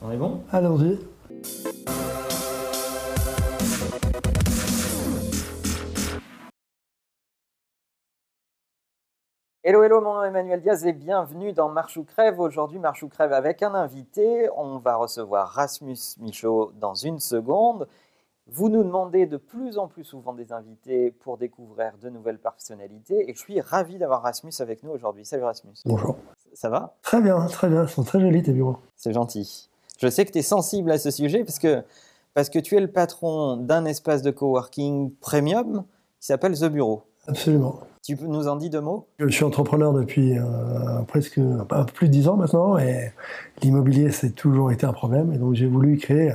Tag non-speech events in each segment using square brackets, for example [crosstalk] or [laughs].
On est bon? Allons-y. Hello, hello, mon nom est Emmanuel Diaz et bienvenue dans Marche ou Crève. Aujourd'hui, Marche ou Crève avec un invité. On va recevoir Rasmus Michaud dans une seconde. Vous nous demandez de plus en plus souvent des invités pour découvrir de nouvelles personnalités et je suis ravi d'avoir Rasmus avec nous aujourd'hui. Salut Rasmus. Bonjour. Ça va? Très bien, très bien. Ils sont très jolis tes bureaux. C'est gentil. Je sais que tu es sensible à ce sujet parce que, parce que tu es le patron d'un espace de coworking premium qui s'appelle The Bureau. Absolument. Tu nous en dire deux mots? Je suis entrepreneur depuis euh, presque un peu plus de dix ans maintenant et l'immobilier, c'est toujours été un problème. Et donc j'ai voulu créer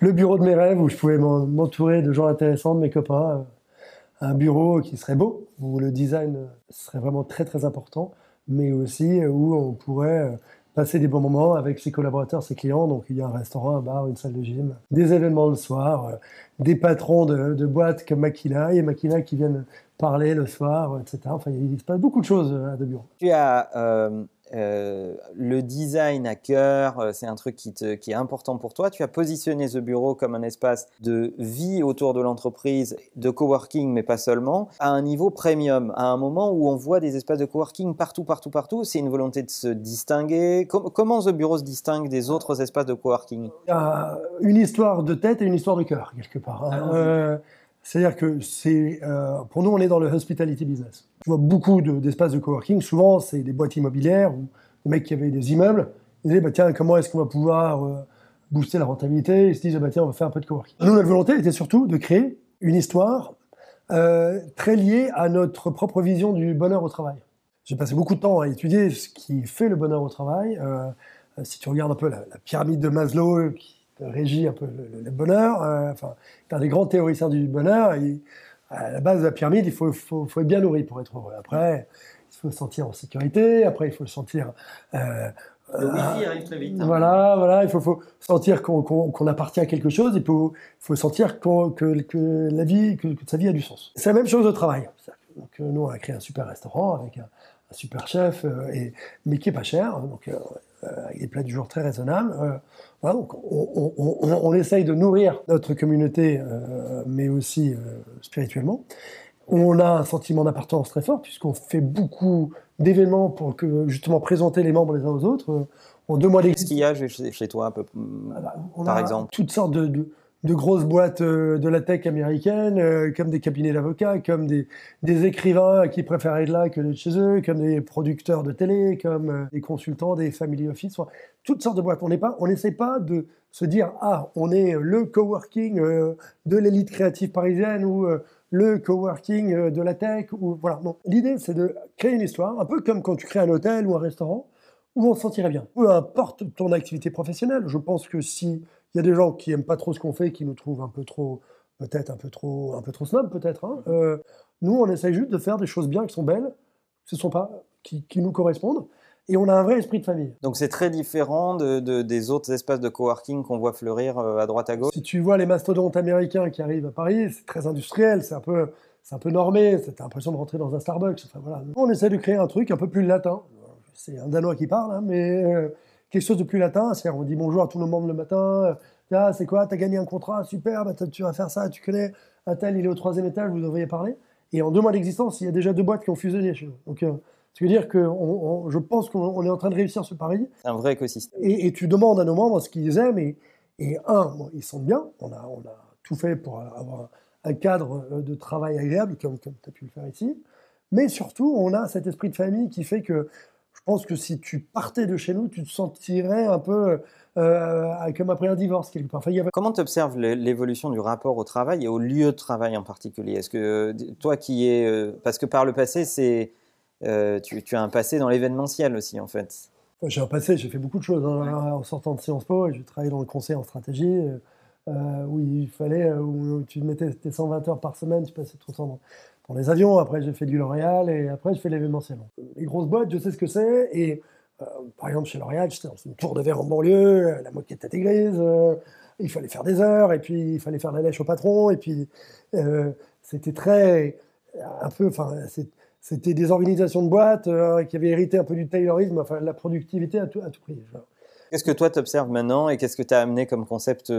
le bureau de mes rêves où je pouvais m'en- m'entourer de gens intéressants, de mes copains. euh, Un bureau qui serait beau, où le design serait vraiment très très important, mais aussi où on pourrait euh, passer des bons moments avec ses collaborateurs, ses clients. Donc il y a un restaurant, un bar, une salle de gym, des événements le soir, euh, des patrons de, boîtes comme Makina et Makina qui viennent parler le soir, etc. Enfin, il se passe beaucoup de choses euh, à deux. Tu as euh, euh, le design à cœur, euh, c'est un truc qui, te- qui est important pour toi. Tu as positionné The Bureau comme un espace de vie autour de l'entreprise, de coworking, mais pas seulement, à un niveau premium, à un moment où on voit des espaces de coworking partout, partout, partout. C'est une volonté de se distinguer. Com- comment The Bureau se distingue des autres espaces de coworking? Il y a une histoire de tête et une histoire de cœur, quelque part. hein. Euh, C'est-à-dire que euh, pour nous, on est dans le hospitality business. Tu vois beaucoup de- d'espaces de coworking. Souvent, c'est des boîtes immobilières ou des mecs qui avaient des immeubles. Ils disaient, bah, tiens, comment est-ce qu'on va pouvoir euh, booster la rentabilité? Ils se disent, bah, tiens, on va faire un peu de coworking. Nous, notre volonté était surtout de créer une histoire euh, très liée à notre propre vision du bonheur au travail. J'ai passé beaucoup de temps à étudier ce qui fait le bonheur au travail. Si tu regardes un peu la, la pyramide de Maslow qui régit un peu le, le bonheur, euh, enfin, un des grands théoriciens du bonheur. et à la base de la pyramide, il faut, faut, faut être bien nourri pour être heureux. Après, il faut se sentir en sécurité. Après, il faut se sentir. euh, Le euh, wifi arrive très vite. hein. voilà, voilà, il faut, faut sentir qu'on appartient à quelque chose, il faut, faut sentir que, que la vie, que, que sa vie a du sens. C'est la même chose au travail. Donc, euh, nous, on a créé un super restaurant avec un, un super chef, euh, et, mais qui est pas cher, hein, donc euh, euh, avec des plats du jour très raisonnables. Euh, voilà, donc on, on, on, on essaye de nourrir notre communauté, euh, mais aussi euh, spirituellement. On a un sentiment d'appartenance très fort puisqu'on fait beaucoup d'événements pour que justement présenter les membres les uns aux autres. En deux mois Qu'est-ce d'existence, qu'il y a chez, chez toi un peu on par a exemple? toutes sortes de, de- de grosses boîtes euh, de la tech américaine, euh, comme des cabinets d'avocats, comme des, des écrivains qui préfèrent être là que d'être chez eux, comme des producteurs de télé, comme euh, des consultants, des family office, toutes sortes de boîtes. On n'est pas, n'essaie pas de se dire ah on est le coworking de l'élite créative parisienne ou le coworking de la tech ou voilà. L'idée c'est de créer une histoire, un peu comme quand tu crées un hôtel ou un restaurant où on se sentirait bien. Peu importe ton activité professionnelle, je pense que si il y a des gens qui aiment pas trop ce qu'on fait, qui nous trouvent un peu trop, peut-être un peu trop, un peu trop snob, peut-être. hein, euh, nous, on essaye juste de faire des choses bien, qui sont belles, qui sont pas, qui, qui nous correspondent, et on a un vrai esprit de famille. Donc c'est très différent de, de- des autres espaces de coworking qu'on voit fleurir euh, à droite à gauche? Si tu vois les mastodontes américains qui arrivent à Paris, c'est très industriel, c'est un peu, c'est un peu normé, c'est- t'as l'impression de rentrer dans un Starbucks. Enfin, voilà. Nous, On essaie de créer un truc un peu plus latin. C'est un Danois qui parle, hein, mais euh, quelque chose de plus latin. C'est-à-dire, on dit bonjour à tous nos membres le matin. euh, Ah, c'est quoi T'as gagné un contrat Super, bah, tu vas faire ça. Tu connais un tel, il est au troisième étage, vous devriez parler. Et en deux mois d'existence, il y a déjà deux boîtes qui ont fusionné chez nous. Donc, euh, ce qui veut dire que on- on- je pense qu'on on est en train de réussir ce pari. C'est un vrai écosystème. Et, et tu demandes à nos membres ce qu'ils aiment. Et, et un, bon, ils sentent bien. On a, on a tout fait pour avoir un cadre de travail agréable, comme, comme tu as pu le faire ici. Mais surtout, on a cet esprit de famille qui fait que je pense que si tu partais de chez nous, tu te sentirais un peu euh, comme après un divorce quelque part. Enfin, il y avait- Comment tu observes l'évolution du rapport au travail et au lieu de travail en particulier? Est-ce que euh, toi qui es... euh, Parce que par le passé, c'est... euh, tu, tu as un passé dans l'événementiel aussi, en fait. J'ai un passé, j'ai fait beaucoup de choses hein, en sortant de Sciences Po. J'ai travaillé dans le conseil en stratégie, euh, euh, où il fallait, euh, où tu mettais tes 120 heures par semaine, tu passais tout le dans les avions. Après, j'ai fait du L'Oréal et après, j'ai fait l'événementiel. Les grosses boîtes, je sais ce que c'est. Et euh, par exemple, chez L'Oréal, j'étais dans une tour de verre en banlieue, la moquette était grise. euh, il fallait faire des heures, et puis il fallait faire la lèche au patron, et puis euh, c'était très, un peu, enfin, c'était des organisations de boîtes qui avaient hérité un peu du taylorisme, enfin, la productivité à tout, prix. Qu'est-ce que toi, tu observes maintenant et qu'est-ce que tu as amené comme concept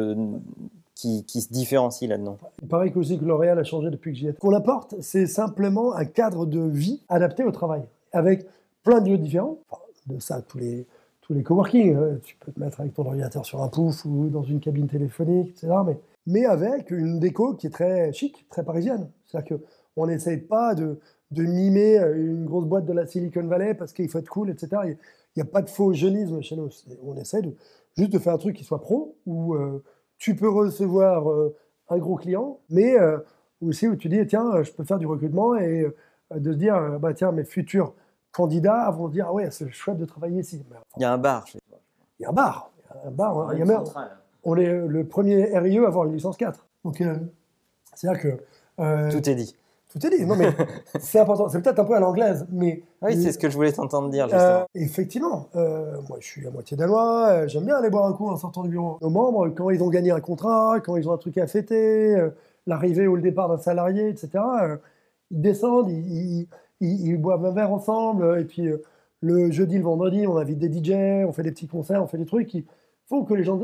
qui se différencie là-dedans? Il paraît que aussi que L'Oréal a changé depuis que j'y étais. Qu'on apporte, c'est simplement un cadre de vie adapté au travail, avec plein de lieux différents. De ça, tous les, tous les coworking. hein. Tu peux te mettre avec ton ordinateur sur un pouf ou dans une cabine téléphonique, etc. Mais, mais avec une déco qui est très chic, très parisienne. C'est-à-dire qu'on n'essaye pas de, de mimer une grosse boîte de la Silicon Valley parce qu'il faut être cool, etc. Il n'y a, pas de faux jeunisme chez nous. On essaie de, juste de faire un truc qui soit pro, où euh, tu peux recevoir euh, un gros client, mais euh, aussi où tu dis, tiens, je peux faire du recrutement et euh, de se dire, euh, bah, tiens, mes futurs candidats vont dire, ah ouais, c'est chouette de travailler ici. Mais, Il y a un bar chez toi. il y a un bar. Il y a un bar. hein. Il y a même- on est le premier RIE à avoir une licence 4. Donc, euh, c'est-à-dire que. euh, Tout est dit. Tout est dit. Non, mais [laughs] c'est important. C'est peut-être un peu à l'anglaise, mais. Oui, c'est ce que je voulais t'entendre dire, euh, justement. effectivement, euh, moi je suis à moitié danois, euh, j'aime bien aller boire un coup en sortant du bureau. Nos membres, quand ils ont gagné un contrat, quand ils ont un truc à fêter, l'arrivée ou le départ d'un salarié, etc., ils descendent, ils, ils- ils- ils boivent un verre ensemble, et puis le jeudi, le vendredi, on invite des DJ, on fait des petits concerts, on fait des trucs qui font que les gens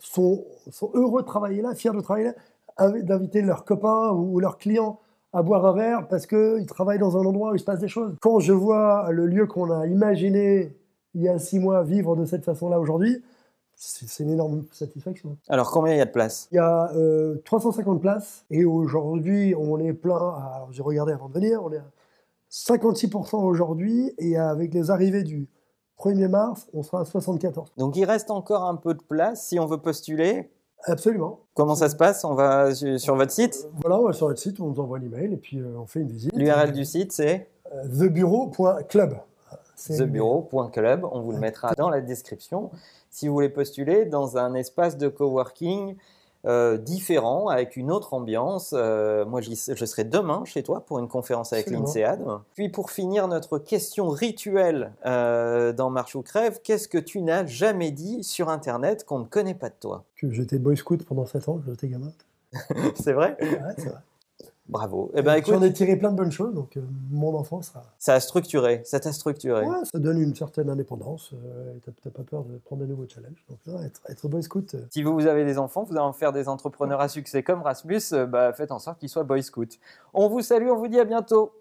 sont, sont heureux de travailler là, fiers de travailler là, invi- d'inviter leurs copains ou, ou leurs clients à boire un verre parce qu'ils travaillent dans un endroit où il se passe des choses. Quand je vois le lieu qu'on a imaginé il y a six mois vivre de cette façon-là aujourd'hui, c'est une énorme satisfaction. Alors, combien il y a de place Il y a euh, 350 places et aujourd'hui on est plein. à- Alors j'ai regardé avant de venir, on est à 56% aujourd'hui et avec les arrivées du 1er mars, on sera à 74. Donc, il reste encore un peu de place si on veut postuler. Absolument. Comment ça se passe? On va su- sur votre site? Voilà, on va sur notre site, on nous envoie l'email et puis euh, on fait une visite. L'URL du site, c'est? Euh, thebureau.club. C'est- thebureau.club. On vous le mettra dans la description. Si vous voulez postuler dans un espace de coworking euh, différent, avec une autre ambiance, euh, moi je serai demain chez toi pour une conférence avec l'INSEAD. Puis pour finir notre question rituelle euh, dans Marche ou Crève, qu'est-ce que tu n'as jamais dit sur Internet qu'on ne connaît pas de toi? Que j'étais boy scout pendant 7 ans, j'étais gamin. [laughs] C'est vrai? Ouais, c'est vrai. Bravo. Eh ben écoute, J'en ai tiré plein de bonnes choses, donc euh, mon enfance, ça, ça a structuré, ça t'a structuré. ouais, ça donne une certaine indépendance. euh, T'as t'as pas peur de prendre de nouveaux challenges. Donc être, être boy scout, euh, Si vous, vous avez des enfants, vous allez en faire des entrepreneurs à succès comme Rasmus, euh, bah, faites en sorte qu'ils soient Boy Scouts. On vous salue, on vous dit à bientôt.